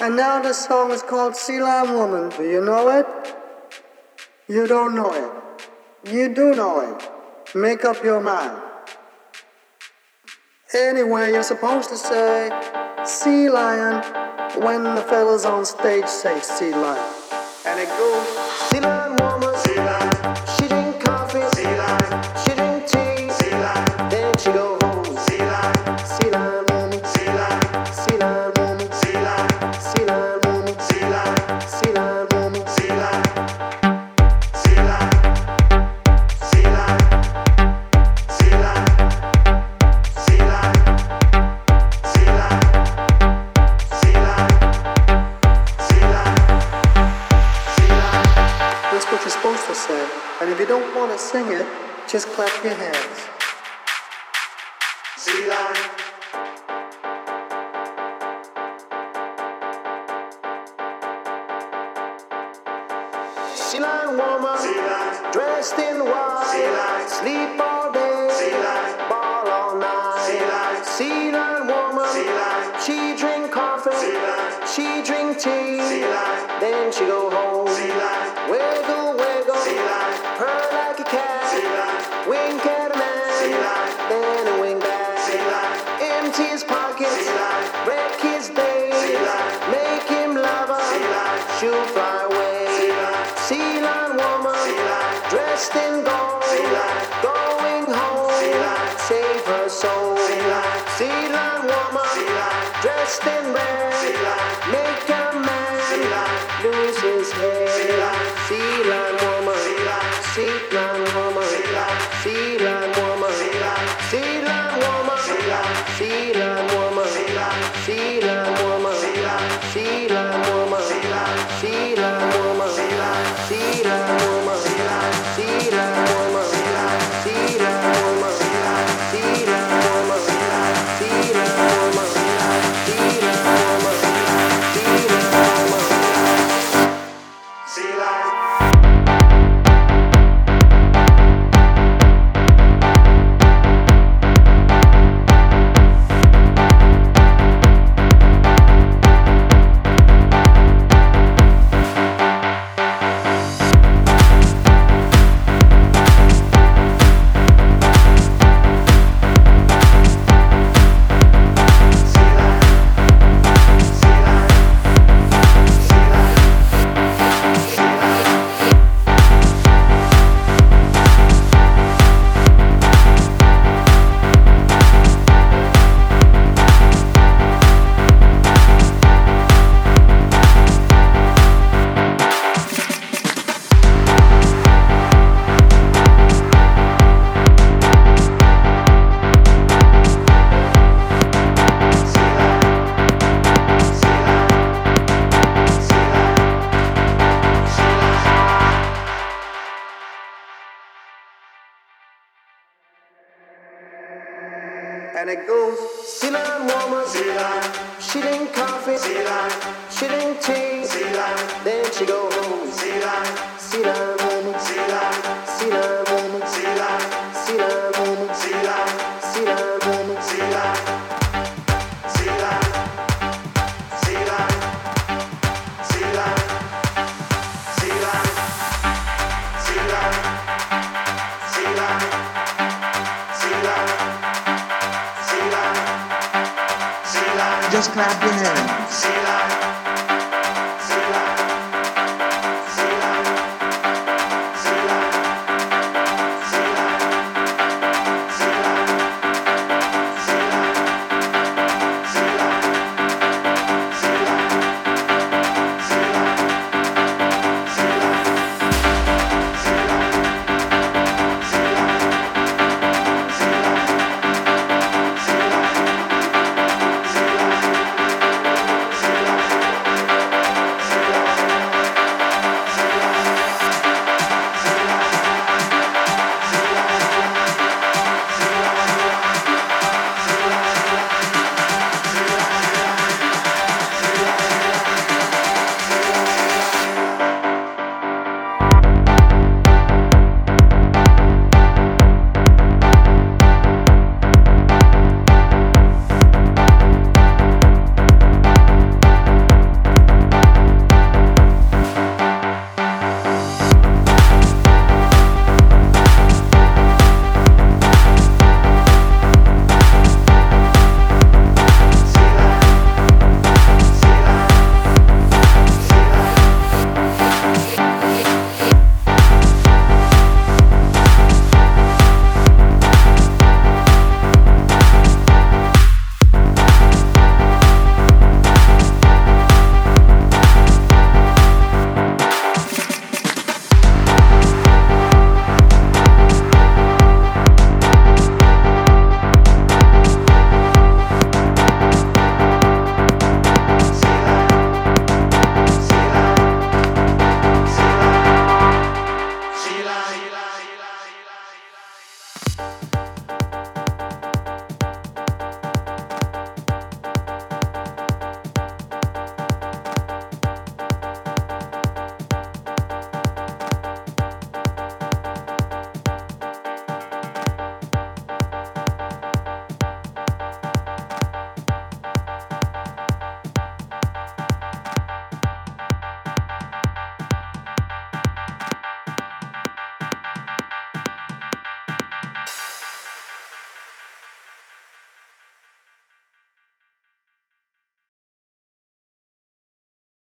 And now the song is called Sea Lion Woman. Do you know it? You don't know it. You do know it. Make up your mind. Anyway, you're supposed to say Sea Lion when the fellas on stage say Sea Lion. And it goes Sea Lion if you don't want to sing it, just clap your hands. Sea Lion. Sea Lion Woman. Sea Lion. Dressed in white. Sea Lion. Sleep all day. Sea Lion. Ball all night. Sea Lion. Sea Lion Woman. Sea Lion. She drink coffee. Sea Lion. She drink tea. Sea Lion. Then she go home. Sea Lion. Wiggle, wiggle. Purr like a cat. Wink at a man. Then a wing back. Empty his pockets. Wreck his days. Make him lava. She'll fly away. Sea lion woman. Dressed in gold. Going home. Save her soul. Sea lion woman. Dressed in red. Make And it goes Ceylon woman, Ceylon. She drink coffee, Ceylon. She drink tea, Ceylon. Then she go home, Ceylon. Ceylon woman, Ceylon. Ceylon woman, Ceylon. Ceylon woman, Ceylon. Ceylon woman, Ceylon. Thank you. Just clap your hands.